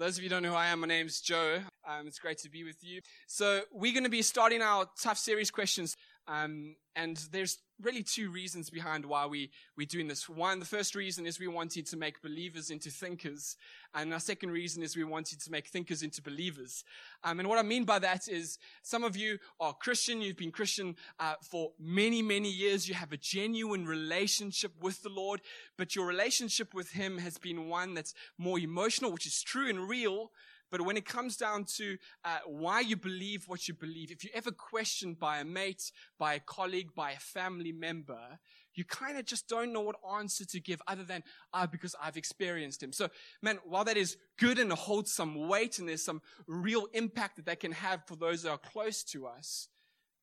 those of you who don't know who I am, my name's Joe. Um, it's great to be with you. So we're going to be starting our tough series questions. Um, and there's really two reasons behind why we, we're doing this. One, the first reason is we wanted to make believers into thinkers. And our second reason is we wanted to make thinkers into believers. Um, and what I mean by that is some of you are Christian. You've been Christian uh, for many, many years. You have a genuine relationship with the Lord, but your relationship with Him has been one that's more emotional, which is true and real, but when it comes down to uh, why you believe what you believe, if you're ever questioned by a mate, by a colleague, by a family member, you kind of just don't know what answer to give other than, ah, because I've experienced him. So, man, while that is good and holds some weight and there's some real impact that that can have for those that are close to us,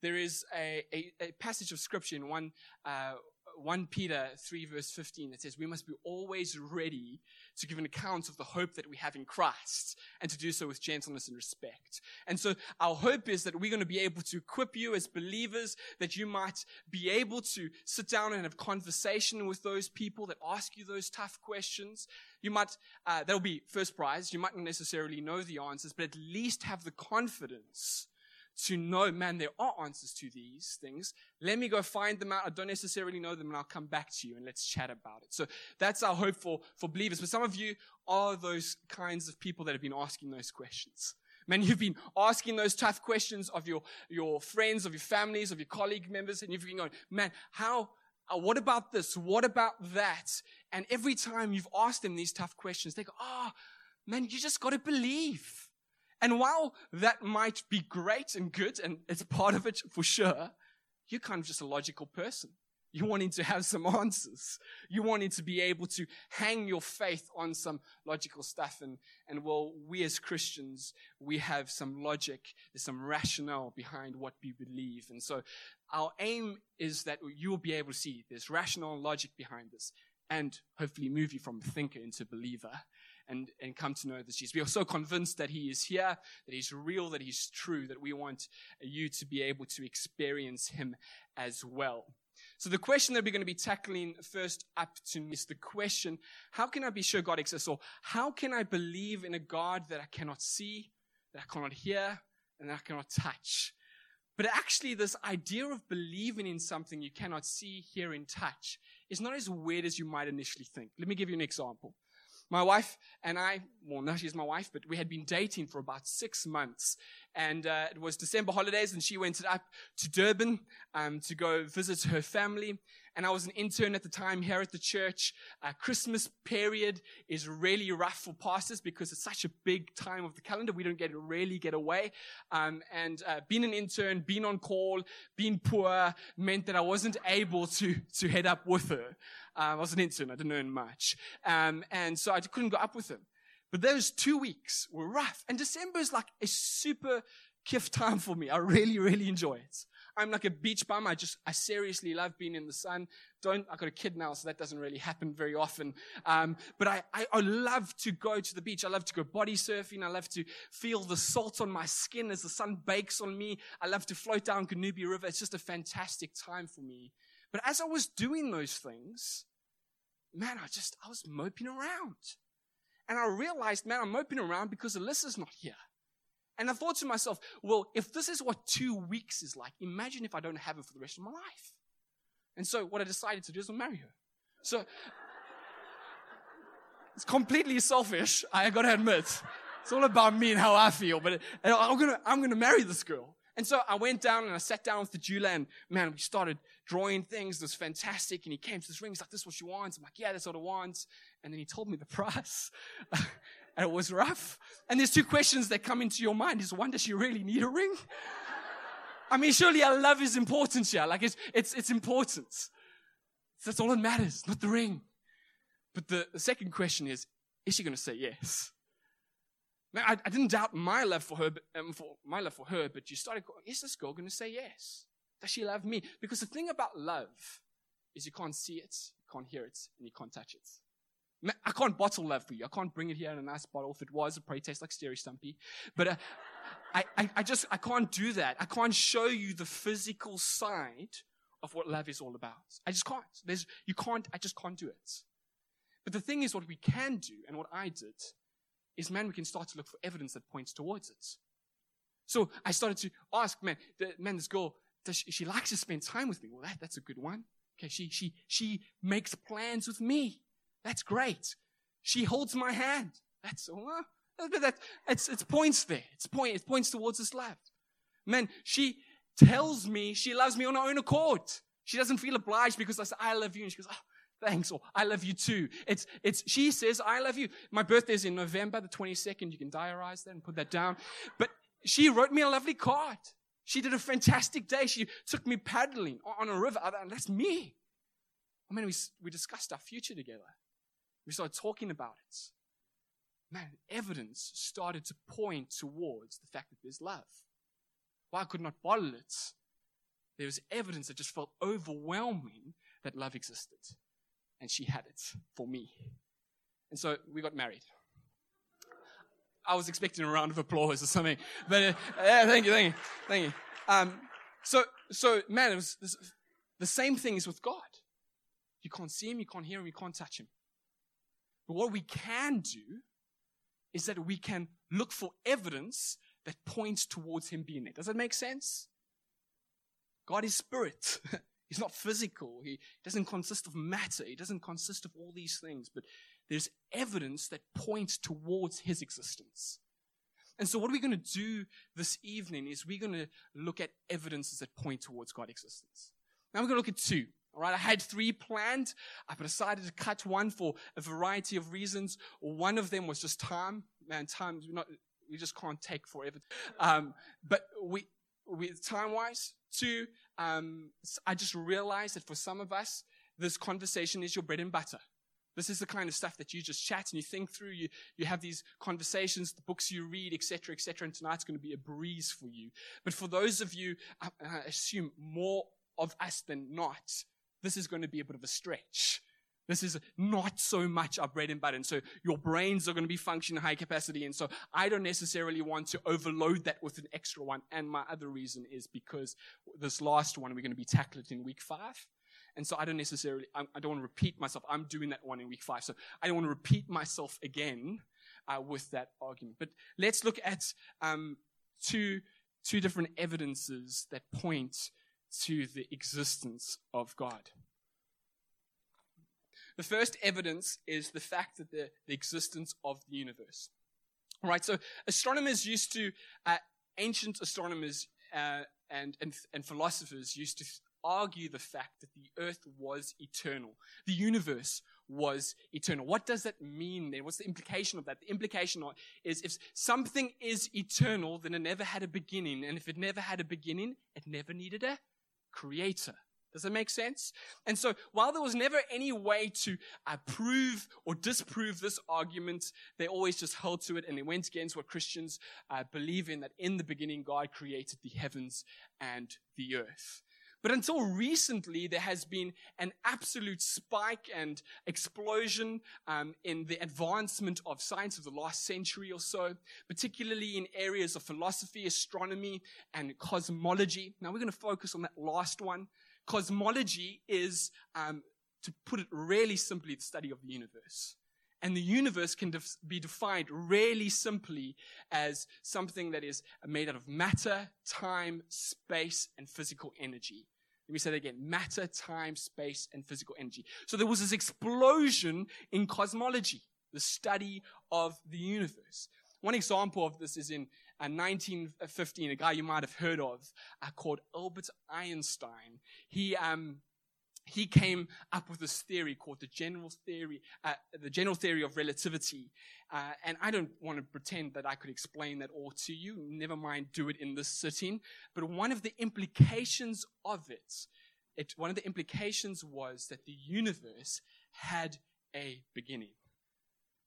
there is a, a, a passage of scripture in one, uh, 1 Peter 3 verse 15 it says we must be always ready to give an account of the hope that we have in Christ and to do so with gentleness and respect. And so our hope is that we're going to be able to equip you as believers that you might be able to sit down and have conversation with those people that ask you those tough questions. You might, uh, that'll be first prize. You might not necessarily know the answers, but at least have the confidence to know, man, there are answers to these things. Let me go find them out. I don't necessarily know them and I'll come back to you and let's chat about it. So that's our hope for, for believers. But some of you are those kinds of people that have been asking those questions. Man, you've been asking those tough questions of your, your friends, of your families, of your colleague members, and you've been going, man, how, uh, what about this? What about that? And every time you've asked them these tough questions, they go, oh, man, you just got to believe. And while that might be great and good, and it's part of it for sure, you're kind of just a logical person. You wanting to have some answers. You wanting to be able to hang your faith on some logical stuff. And, and well, we as Christians, we have some logic, there's some rationale behind what we believe. And so our aim is that you will be able to see there's rational logic behind this and hopefully move you from thinker into believer and, and come to know this Jesus. We are so convinced that He is here, that He's real, that He's true, that we want you to be able to experience Him as well. So the question that we're going to be tackling first up to is the question, how can I be sure God exists? Or how can I believe in a God that I cannot see, that I cannot hear, and that I cannot touch? But actually, this idea of believing in something you cannot see, hear, and touch is not as weird as you might initially think. Let me give you an example. My wife and I, well, now she's my wife, but we had been dating for about six months. And uh, it was December holidays, and she went up to Durban um, to go visit her family. And I was an intern at the time here at the church. Uh, Christmas period is really rough for pastors because it's such a big time of the calendar. We don't get really get away. Um, and uh, being an intern, being on call, being poor meant that I wasn't able to to head up with her. Uh, I was an intern. I didn't earn much. Um, and so I couldn't go up with him. But those two weeks were rough. And December is like a super kiff time for me. I really, really enjoy it. I'm like a beach bum. I just, I seriously love being in the sun. Don't, I got a kid now, so that doesn't really happen very often. Um, but I, I, I love to go to the beach. I love to go body surfing. I love to feel the salt on my skin as the sun bakes on me. I love to float down Gonubie River. It's just a fantastic time for me. But as I was doing those things, man, I just, I was moping around. And I realized, man, I'm moping around because Alyssa's not here. And I thought to myself, well, if this is what two weeks is like, imagine if I don't have her for the rest of my life. And so what I decided to do is marry her. So it's completely selfish, I gotta admit. It's all about me and how I feel, but I'm gonna, I'm gonna marry this girl. And so I went down and I sat down with the jeweler and man, we started drawing things. It was fantastic. And he came to this ring. He's like, this is what she wants. I'm like, yeah, that's what I want. And then he told me the price. and it was rough. And there's two questions that come into your mind. Is one, does she really need a ring? I mean, surely our love is important here. Like it's, it's, it's important. That's all that matters, not the ring. But the, the second question is, is she going to say yes? Now, I, I, didn't doubt my love for her, but, um, for my love for her, but you started going, is this girl going to say yes? Does she love me? Because the thing about love is you can't see it, you can't hear it, and you can't touch it. I can't bottle love for you. I can't bring it here in a nice bottle. If it was, it'd probably tastes like Scary Stumpy. But uh, I, I, I just, I can't do that. I can't show you the physical side of what love is all about. I just can't. There's, you can't, I just can't do it. But the thing is, what we can do, and what I did, is, man, we can start to look for evidence that points towards it. So I started to ask, man, the, man, this girl, does she, she likes to spend time with me. Well, that, that's a good one. Okay, she, she, she makes plans with me. That's great. She holds my hand. That's, oh, all. well, that, it's, it's points there. It's point, it points towards this love. Man, she tells me she loves me on her own accord. She doesn't feel obliged because I say, I love you. And she goes, oh, thanks. Or I love you too. It's, it's, she says, I love you. My birthday's in November, the 22nd. You can diarize that and put that down. But she wrote me a lovely card. She did a fantastic day. She took me paddling on a river. That's me. I mean, we, we discussed our future together. We started talking about it. Man, evidence started to point towards the fact that there's love. Why I could not bottle it. There was evidence that just felt overwhelming that love existed. And she had it for me. And so we got married. I was expecting a round of applause or something. But uh, yeah, thank you, thank you, thank you. Um, so, so man, it was the same thing is with God. You can't see him, you can't hear him, you can't touch him. But what we can do is that we can look for evidence that points towards him being there. Does that make sense? God is spirit. He's not physical. He doesn't consist of matter. He doesn't consist of all these things, but there's evidence that points towards his existence. And so, what we're going to do this evening is we're going to look at evidences that point towards God's existence. Now, we're going to look at two. All right, I had three planned. I decided to cut one for a variety of reasons. One of them was just time. Man, time, not, we just can't take forever. Um, but we, we time wise, two, um, I just realized that for some of us, this conversation is your bread and butter. This is the kind of stuff that you just chat and you think through. You, you have these conversations, the books you read, etc., etc. And tonight's going to be a breeze for you. But for those of you, I, I assume more of us than not, this is going to be a bit of a stretch. This is not so much our bread and butter. And so your brains are going to be functioning high capacity. And so I don't necessarily want to overload that with an extra one. And my other reason is because this last one, we're going to be tackling in week five. And so I don't necessarily, I don't want to repeat myself. I'm doing that one in week five. So I don't want to repeat myself again uh, with that argument. But let's look at um, two, two different evidences that point to the existence of God. The first evidence is the fact that the, the existence of the universe. All right, so astronomers used to, uh, ancient astronomers uh, and, and, and philosophers used to argue the fact that the earth was eternal. The universe was eternal. What does that mean then? What's the implication of that? The implication is if something is eternal, then it never had a beginning. And if it never had a beginning, it never needed a creator. Does that make sense? And so, while there was never any way to uh, prove or disprove this argument, they always just held to it and they went against what Christians uh, believe in that in the beginning God created the heavens and the earth. But until recently, there has been an absolute spike and explosion um, in the advancement of science of the last century or so, particularly in areas of philosophy, astronomy, and cosmology. Now, we're going to focus on that last one Cosmology is, um, to put it really simply, the study of the universe. And the universe can def- be defined really simply as something that is made out of matter, time, space, and physical energy. Let me say that again. Matter, time, space, and physical energy. So there was this explosion in cosmology, the study of the universe. One example of this is in 1915, a guy you might have heard of uh, called Albert Einstein. He, um, he came up with this theory called the general theory, uh, the general theory of relativity. Uh, and I don't want to pretend that I could explain that all to you. Never mind, do it in this sitting. But one of the implications of it, it one of the implications was that the universe had a beginning.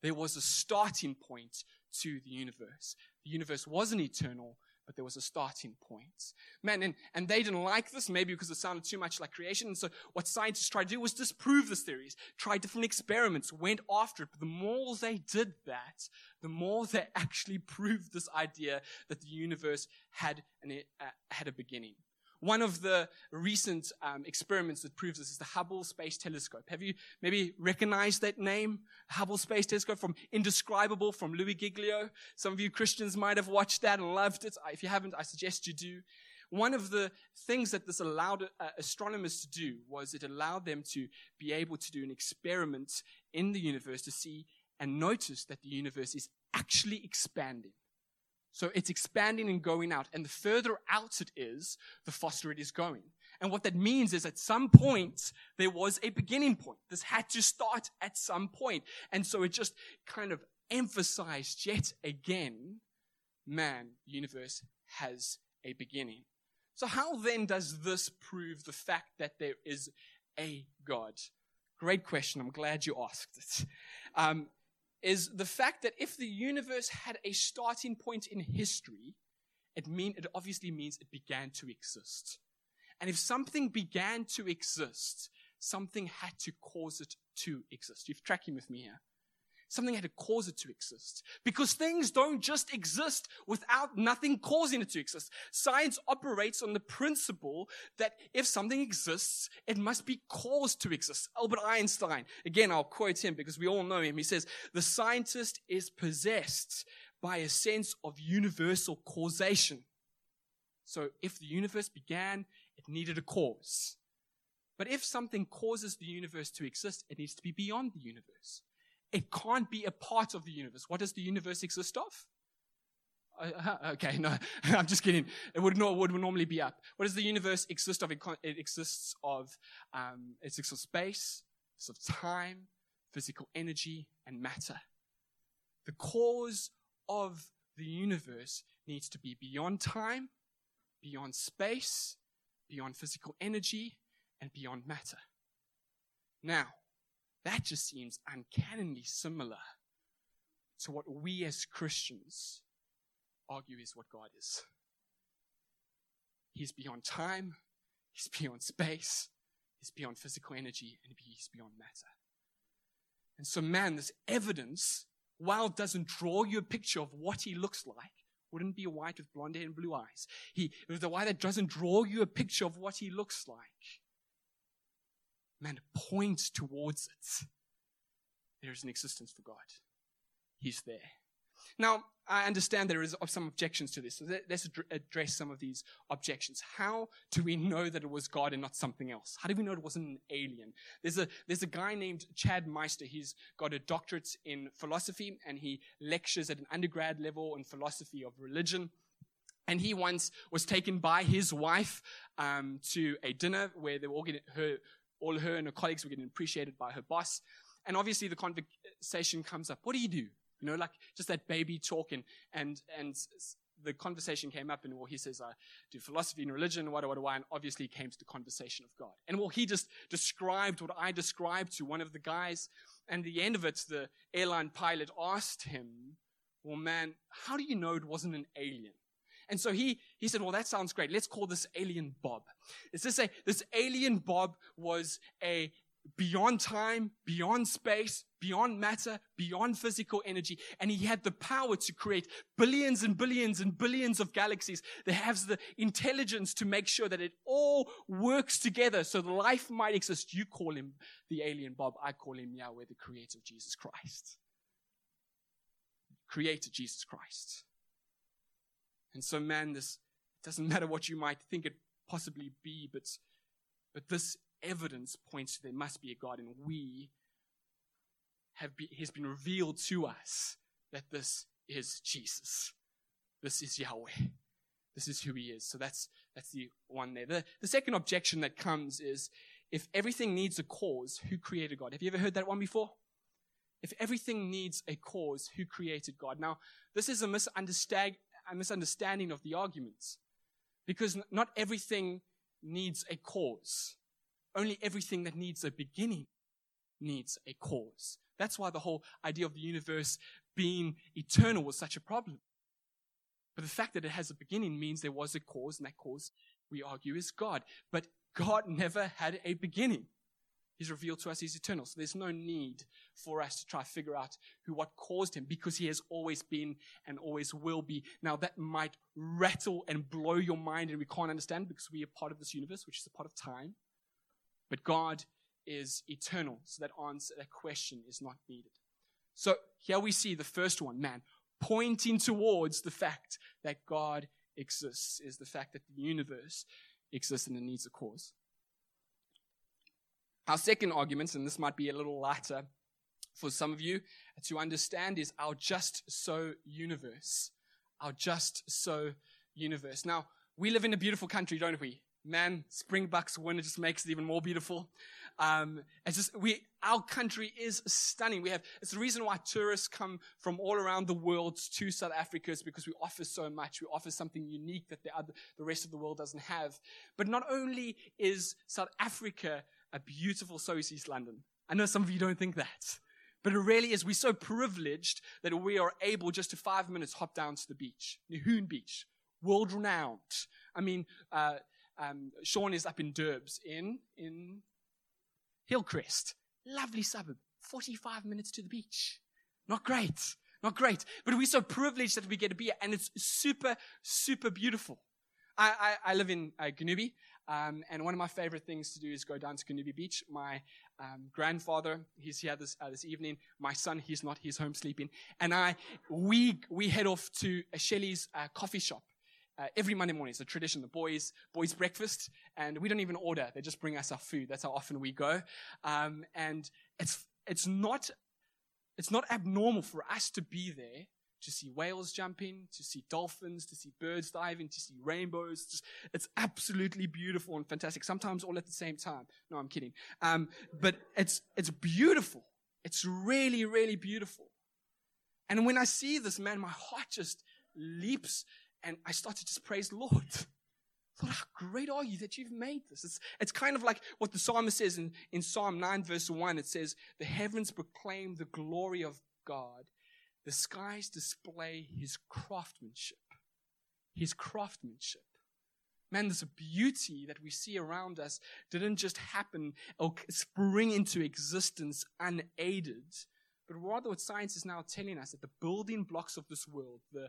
There was a starting point to the universe. The universe wasn't eternal, but there was a starting point. Man, and, and they didn't like this, maybe because it sounded too much like creation. And so what scientists tried to do was disprove this theories, tried different experiments, went after it. But the more they did that, the more they actually proved this idea that the universe had, an, uh, had a beginning. One of the recent um, experiments that proves this is the Hubble Space Telescope. Have you maybe recognized that name? Hubble Space Telescope from Indescribable from Louie Giglio. Some of you Christians might have watched that and loved it. If you haven't, I suggest you do. One of the things that this allowed uh, astronomers to do was it allowed them to be able to do an experiment in the universe to see and notice that the universe is actually expanding. So it's expanding and going out. And the further out it is, the faster it is going. And what that means is at some point, there was a beginning point. This had to start at some point. And so it just kind of emphasized yet again, man, universe has a beginning. So how then does this prove the fact that there is a God? Great question. I'm glad you asked it. Um, is the fact that if the universe had a starting point in history, it mean it obviously means it began to exist. And if something began to exist, something had to cause it to exist. You're tracking with me here. Something had to cause it to exist. Because things don't just exist without nothing causing it to exist. Science operates on the principle that if something exists, it must be caused to exist. Albert Einstein, again, I'll quote him because we all know him. He says, the scientist is possessed by a sense of universal causation. So if the universe began, it needed a cause. But if something causes the universe to exist, it needs to be beyond the universe. It can't be a part of the universe. What does the universe exist of? Uh, okay, no, I'm just kidding. It would, no, would normally be up. What does the universe exist of? It, it exists of, um, it exists of space, it's of time, physical energy, and matter. The cause of the universe needs to be beyond time, beyond space, beyond physical energy, and beyond matter. Now, that just seems uncannily similar to what we as Christians argue is what God is. He's beyond time, He's beyond space, He's beyond physical energy, and He's beyond matter. And so, man, this evidence, while it doesn't draw you a picture of what He looks like, wouldn't be a white with blonde hair and blue eyes. He, the white that doesn't draw you a picture of what He looks like man, points towards it. There's an existence for God. He's there. Now, I understand there is some objections to this. So let's address some of these objections. How do we know that it was God and not something else? How do we know it wasn't an alien? There's a, there's a guy named Chad Meister. He's got a doctorate in philosophy and he lectures at an undergrad level in philosophy of religion. And he once was taken by his wife um, to a dinner where they were all getting, her, all her and her colleagues were getting appreciated by her boss. And obviously the conversation comes up. What do you do? You know, like just that baby talk and, and, and the conversation came up and well, he says, I do philosophy and religion, what, what, what, and obviously came to the conversation of God. And well, he just described what I described to one of the guys. And the end of it, the airline pilot asked him, well, man, how do you know it wasn't an alien? And so he, he said, well, that sounds great. Let's call this alien Bob. To say this alien Bob was a beyond time, beyond space, beyond matter, beyond physical energy. And he had the power to create billions and billions and billions of galaxies that has the intelligence to make sure that it all works together so the life might exist. You call him the alien Bob. I call him Yahweh, the creator of Jesus Christ. Creator Jesus Christ. And so, man, this doesn't matter what you might think it possibly be, but, but this evidence points to there must be a God, and we have be, has been revealed to us that this is Jesus. This is Yahweh. This is who he is. So that's that's the one there. The, the second objection that comes is if everything needs a cause, who created God? Have you ever heard that one before? If everything needs a cause, who created God? Now, this is a misunderstanding a misunderstanding of the arguments. Because not everything needs a cause. Only everything that needs a beginning needs a cause. That's why the whole idea of the universe being eternal was such a problem. But the fact that it has a beginning means there was a cause, and that cause, we argue, is God. But God never had a beginning. He's revealed to us he's eternal. So there's no need for us to try to figure out who what caused him because he has always been and always will be. Now that might rattle and blow your mind and we can't understand because we are part of this universe, which is a part of time. But God is eternal. So that answer, that question is not needed. So here we see the first one, man, pointing towards the fact that God exists is the fact that the universe exists and it needs a cause. Our second argument, and this might be a little lighter for some of you to understand, is our just so universe. Our just so universe. Now, we live in a beautiful country, don't we? Man, Springboks win, it just makes it even more beautiful. Um, it's just, we, our country is stunning. We have, it's the reason why tourists come from all around the world to South Africa is because we offer so much. We offer something unique that the other, the rest of the world doesn't have. But not only is South Africa a beautiful, so is East London. I know some of you don't think that. But it really is. We're so privileged that we are able just to five minutes hop down to the beach, Nahoon Beach, world renowned. I mean, uh, um, Sean is up in Durbs in in Hillcrest, lovely suburb, 45 minutes to the beach. Not great, not great, but we're so privileged that we get to be here, and it's super, super beautiful. I, I, I live in uh, um, and one of my favorite things to do is go down to Gonubie Beach. My um, grandfather, he's here this, uh, this evening. My son, he's not, he's home sleeping. And I, we, we head off to Shelley's uh, coffee shop. Uh, every Monday morning. It's a tradition, the boys, boys breakfast, and we don't even order. They just bring us our food. That's how often we go. Um, and it's, it's not, it's not abnormal for us to be there to see whales jumping, to see dolphins, to see birds diving, to see rainbows. Just, it's absolutely beautiful and fantastic. Sometimes all at the same time. No, I'm kidding. Um, but it's, it's beautiful. It's really, really beautiful. And when I see this, man, my heart just leaps and I start to just praise the Lord. Thought, how great are you that you've made this? It's, it's kind of like what the psalmist says in, in Psalm 9, verse 1. It says, The heavens proclaim the glory of God the skies display his craftsmanship. His craftsmanship. Man, this beauty that we see around us didn't just happen or spring into existence unaided, but rather what science is now telling us that the building blocks of this world, the,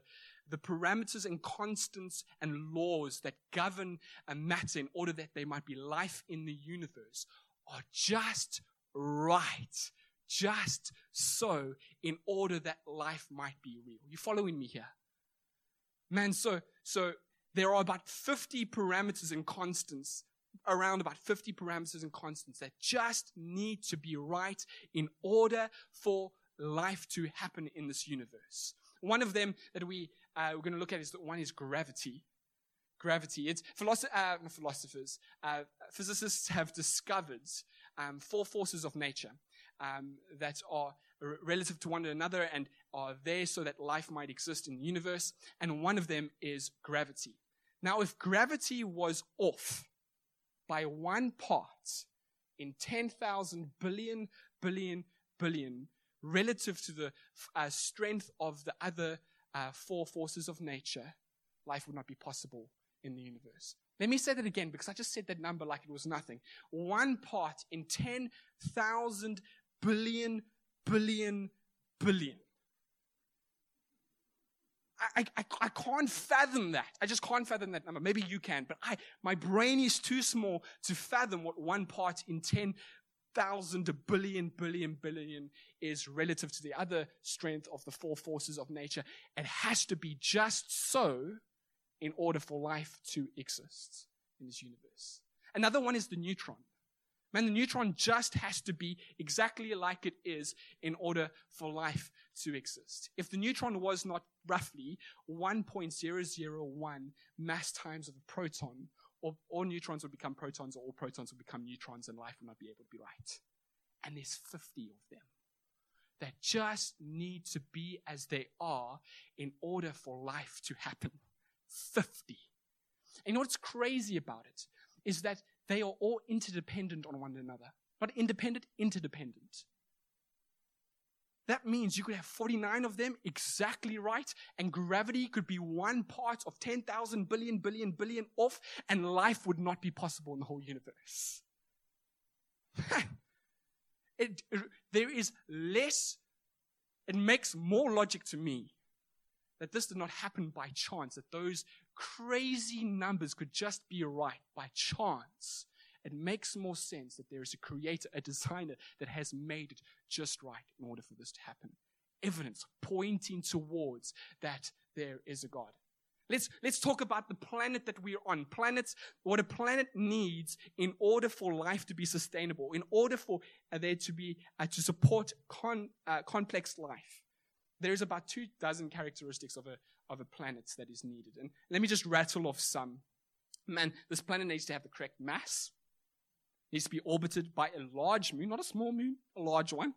the parameters and constants and laws that govern a matter in order that there might be life in the universe are just right just so in order that life might be real. You following me here? Man, so, so there are about 50 parameters and constants, around about 50 parameters and constants that just need to be right in order for life to happen in this universe. One of them that we, uh, we're going to look at is that one is gravity. Gravity. It's philosoph- uh, philosophers, uh, physicists have discovered um, four forces of nature um, that are relative to one another and are there so that life might exist in the universe. And one of them is gravity. Now, if gravity was off by one part in 10,000 billion, billion, billion, relative to the uh, strength of the other uh, four forces of nature, life would not be possible in the universe. Let me say that again because I just said that number like it was nothing. One part in 10,000 billion, billion, billion. I, I, I can't fathom that. I just can't fathom that number. Maybe you can, but I, my brain is too small to fathom what one part in 10,000 billion, billion, billion is relative to the other strength of the four forces of nature. It has to be just so in order for life to exist in this universe. Another one is the neutron. Man, the neutron just has to be exactly like it is in order for life to exist. If the neutron was not roughly 1.001 mass times of a proton, or all neutrons would become protons, or all protons would become neutrons, and life would not be able to be right. And there's 50 of them that just need to be as they are in order for life to happen. 50. And what's crazy about it? Is that they are all interdependent on one another. Not independent, interdependent. That means you could have 49 of them exactly right, and gravity could be one part of 10,000 billion, billion, billion off, and life would not be possible in the whole universe. it, it, there is less, it makes more logic to me that this did not happen by chance, that those crazy numbers could just be right by chance. It makes more sense that there is a creator, a designer that has made it just right in order for this to happen. Evidence pointing towards that there is a God. Let's, let's talk about the planet that we're on. Planets, what a planet needs in order for life to be sustainable, in order for there to be, uh, to support con, uh, complex life. There's about two dozen characteristics of a, of a planet that is needed. And let me just rattle off some. Man, this planet needs to have the correct mass, needs to be orbited by a large moon, not a small moon, a large one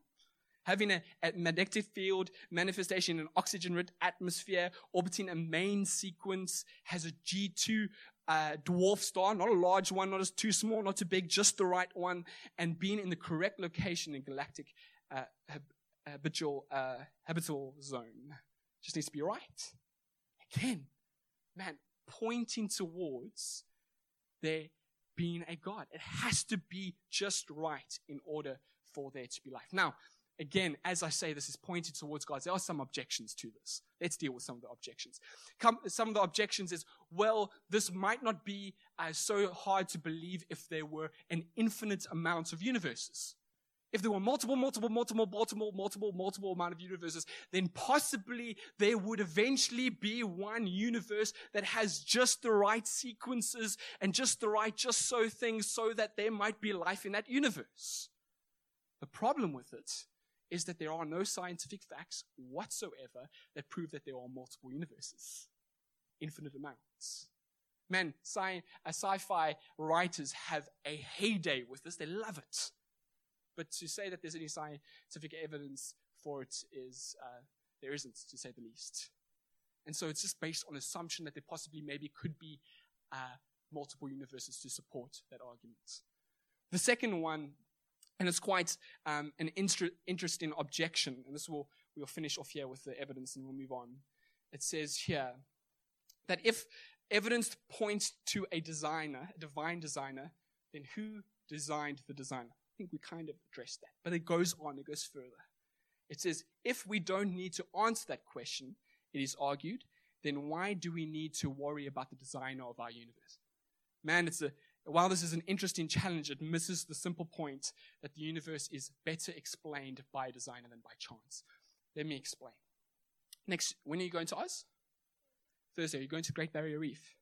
having a, a magnetic field manifestation in an oxygen-rich atmosphere, orbiting a main sequence, has a G2 uh, dwarf star, not a large one, not as too small, not too big, just the right one, and being in the correct location in galactic uh, habitual, uh, habitable zone. Just needs to be right. Again, man, pointing towards there being a God. It has to be just right in order for there to be life. Now, again, as I say, this is pointed towards God. There are some objections to this. Let's deal with some of the objections. Come, some of the objections is, well, this might not be uh, so hard to believe if there were an infinite amount of universes. If there were multiple, multiple, multiple, multiple, multiple, multiple amount of universes, then possibly there would eventually be one universe that has just the right sequences and just the right just so things so that there might be life in that universe. The problem with it is that there are no scientific facts whatsoever that prove that there are multiple universes, infinite amounts. Man, sci- uh, sci-fi writers have a heyday with this. They love it. But to say that there's any scientific evidence for it is, uh, there isn't, to say the least. And so it's just based on assumption that there possibly maybe could be uh, multiple universes to support that argument. The second one and it's quite um, an inter- interesting objection. And this will, we'll finish off here with the evidence and we'll move on. It says here that if evidence points to a designer, a divine designer, then who designed the designer? I think we kind of addressed that. But it goes on, it goes further. It says, if we don't need to answer that question, it is argued, then why do we need to worry about the designer of our universe? Man, it's a, while this is an interesting challenge, it misses the simple point that the universe is better explained by a designer than by chance. Let me explain. Next, when are you going to Oz? Thursday. Are you going to Great Barrier Reef?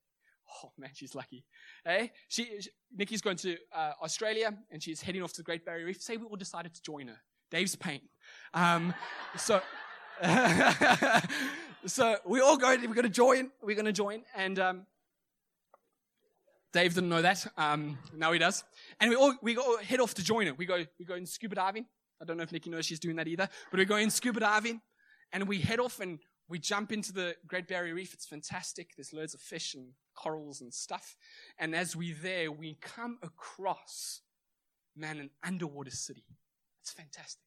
Oh man, she's lucky. Hey, she, she Nikki's going to uh, Australia and she's heading off to the Great Barrier Reef. Say we all decided to join her. Dave's paying. Um, so, so we all go. We're going to join. We're going to join, and um, Dave didn't know that. Um, now he does. And we all, we head off to join her. We go, we go in scuba diving. I don't know if Nikki knows she's doing that either, but we go in scuba diving and we head off and we jump into the Great Barrier Reef. It's fantastic. There's loads of fish and corals and stuff. And as we're there, we come across, man, an underwater city. It's fantastic.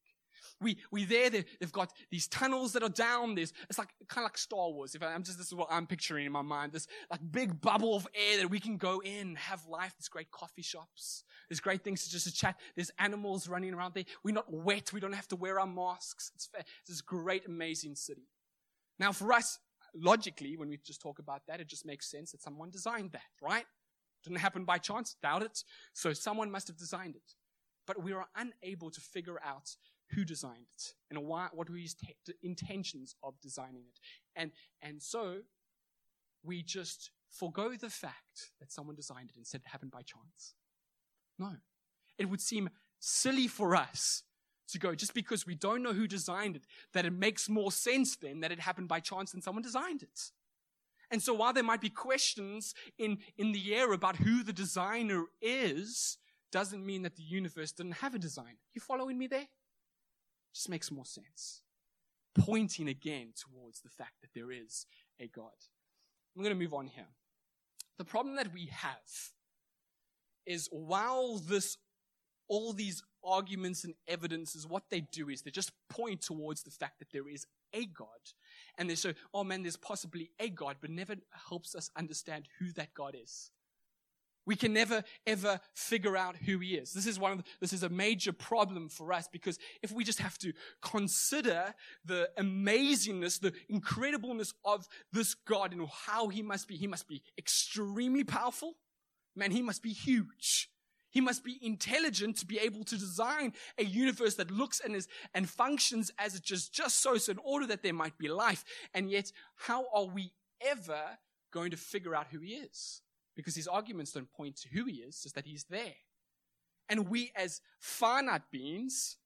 We, we there, they've got these tunnels that are down. There's, it's like, kind of like Star Wars. If I, am just, this is what I'm picturing in my mind. This like big bubble of air that we can go in, have life. There's great coffee shops. There's great things to just to chat. There's animals running around there. We're not wet. We don't have to wear our masks. It's, it's this great, amazing city. Now for us, logically, when we just talk about that, it just makes sense that someone designed that, right? Didn't happen by chance. Doubt it. So someone must have designed it. But we are unable to figure out who designed it and why, what were his intentions of designing it. And, and so we just forego the fact that someone designed it and said it happened by chance. No. It would seem silly for us to go just because we don't know who designed it, that it makes more sense then that it happened by chance than someone designed it. And so while there might be questions in, in the air about who the designer is, doesn't mean that the universe didn't have a design. You following me there? Just makes more sense. Pointing again towards the fact that there is a God. I'm going to move on here. The problem that we have is while this, all these arguments and evidences, what they do is they just point towards the fact that there is a God. And they say, oh man, there's possibly a God, but never helps us understand who that God is. We can never ever figure out who he is. This is one of the, this is a major problem for us because if we just have to consider the amazingness, the incredibleness of this God and how he must be, he must be extremely powerful. Man, he must be huge. He must be intelligent to be able to design a universe that looks and is and functions as it just just so, so in order that there might be life. And yet, how are we ever going to figure out who he is? because his arguments don't point to who he is, just that he's there. And we, as finite beings,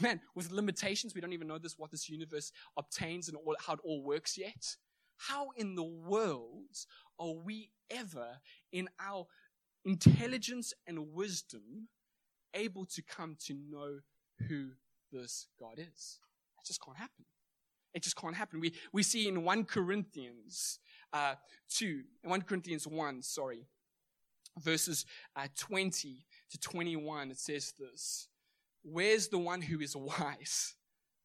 man, with limitations, we don't even know this, what this universe obtains and all, how it all works yet. How in the world are we ever, in our intelligence and wisdom, able to come to know who this God is? That just can't happen. It just can't happen. We, we see in 1 Corinthians uh, 2, 1 Corinthians 1, sorry, verses uh, 20 to 21, it says this Where's the one who is wise?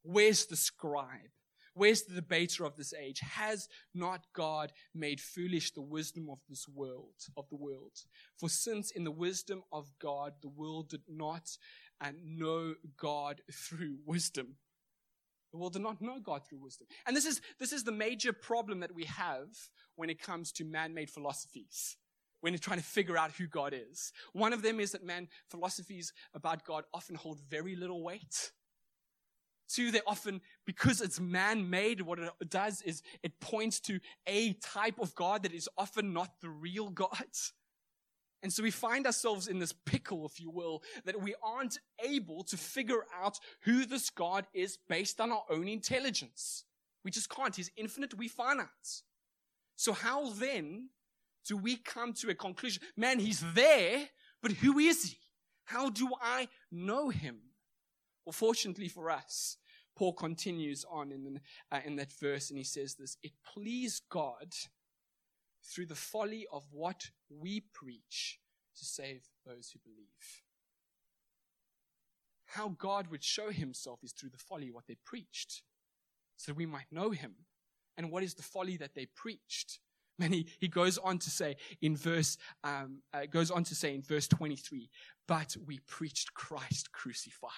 Where's the scribe? Where's the debater of this age? Has not God made foolish the wisdom of this world, of the world? For since in the wisdom of God, the world did not uh, know God through wisdom, the world did not know God through wisdom. And this is, this is the major problem that we have when it comes to man-made philosophies. When you're trying to figure out who God is. One of them is that man, philosophies about God often hold very little weight. Two, they often, because it's man-made, what it does is it points to a type of God that is often not the real God. And so we find ourselves in this pickle, if you will, that we aren't able to figure out who this God is based on our own intelligence. We just can't. He's infinite, we finite. So how then do we come to a conclusion? Man, he's there, but who is he? How do I know him? Well, fortunately for us, Paul continues on in, uh, in that verse and he says this, it pleased God through the folly of what we preach to save those who believe. How God would show himself is through the folly what they preached, so we might know him. And what is the folly that they preached? And he, he goes on to say in verse um, uh, goes on to say in verse 23, but we preached Christ crucified.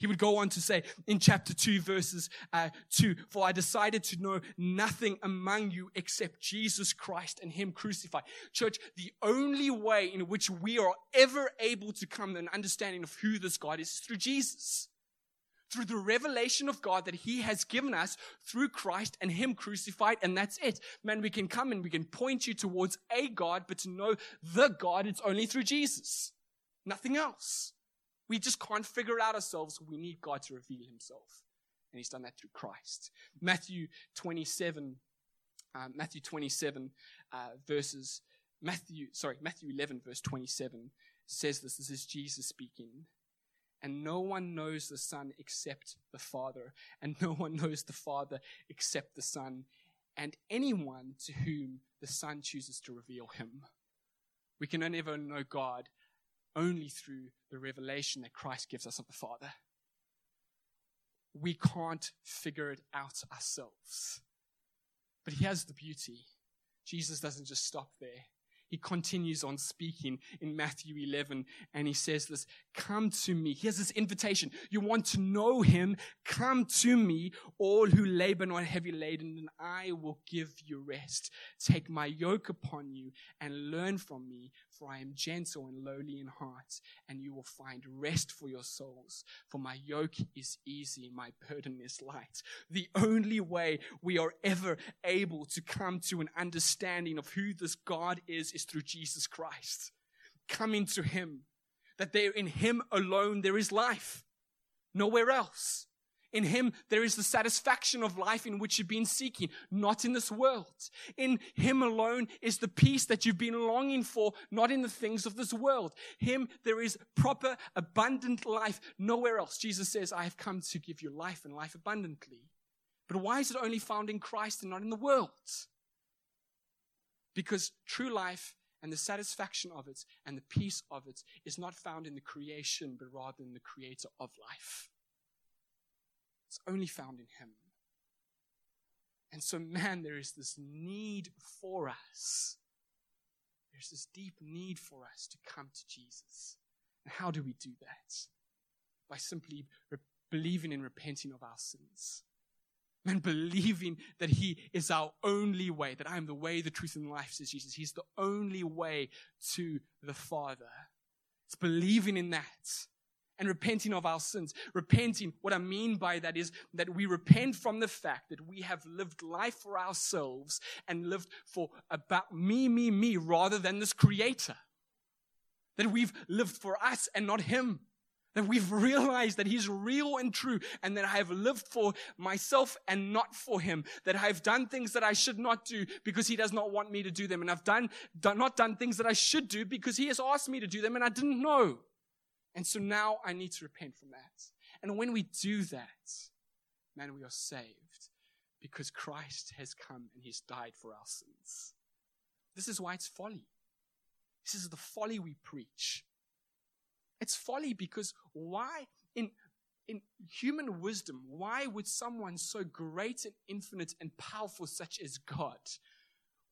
He would go on to say in chapter 2, verses uh, 2 For I decided to know nothing among you except Jesus Christ and Him crucified. Church, the only way in which we are ever able to come to an understanding of who this God is, is through Jesus. Through the revelation of God that He has given us through Christ and Him crucified, and that's it. Man, we can come and we can point you towards a God, but to know the God, it's only through Jesus. Nothing else. We just can't figure it out ourselves. We need God to reveal himself. And he's done that through Christ. Matthew 27, um, Matthew 27 uh, verses, Matthew, sorry, Matthew 11 verse 27 says this. This is Jesus speaking. And no one knows the Son except the Father, and no one knows the Father except the Son, and anyone to whom the Son chooses to reveal him. We can only ever know God only through the revelation that Christ gives us of the Father. We can't figure it out ourselves. But here's the beauty Jesus doesn't just stop there he continues on speaking in Matthew 11 and he says this, come to me. Here's this invitation. You want to know him? Come to me, all who labor and are heavy laden, and I will give you rest. Take my yoke upon you and learn from me, for I am gentle and lowly in heart, and you will find rest for your souls. For my yoke is easy, my burden is light. The only way we are ever able to come to an understanding of who this God is is through Jesus Christ. Coming to Him. That there in Him alone there is life. Nowhere else. In Him, there is the satisfaction of life in which you've been seeking, not in this world. In Him alone is the peace that you've been longing for, not in the things of this world. Him, there is proper, abundant life, nowhere else. Jesus says, I have come to give you life and life abundantly. But why is it only found in Christ and not in the world? Because true life and the satisfaction of it and the peace of it is not found in the creation, but rather in the creator of life. It's only found in Him. And so, man, there is this need for us. there's this deep need for us to come to Jesus. And how do we do that? By simply re- believing and repenting of our sins. And believing that He is our only way, that I am the way, the truth, and life, says Jesus. He's the only way to the Father. It's believing in that and repenting of our sins. Repenting, what I mean by that is that we repent from the fact that we have lived life for ourselves and lived for about me, me, me, rather than this creator. That we've lived for us and not him. That we've realized that He's real and true, and that I have lived for myself and not for Him. That I have done things that I should not do because He does not want me to do them. And I've done, done, not done things that I should do because He has asked me to do them and I didn't know. And so now I need to repent from that. And when we do that, man, we are saved because Christ has come and He's died for our sins. This is why it's folly. This is the folly we preach. It's folly because why, in, in human wisdom, why would someone so great and infinite and powerful, such as God,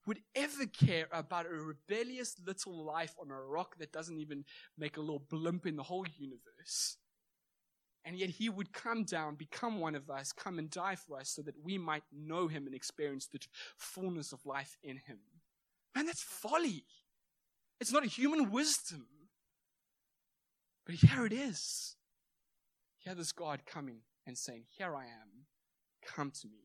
would ever care about a rebellious little life on a rock that doesn't even make a little blimp in the whole universe? And yet he would come down, become one of us, come and die for us so that we might know him and experience the fullness of life in him. Man, that's folly. It's not a human wisdom. But here it is. Here this God coming and saying, Here I am. Come to me.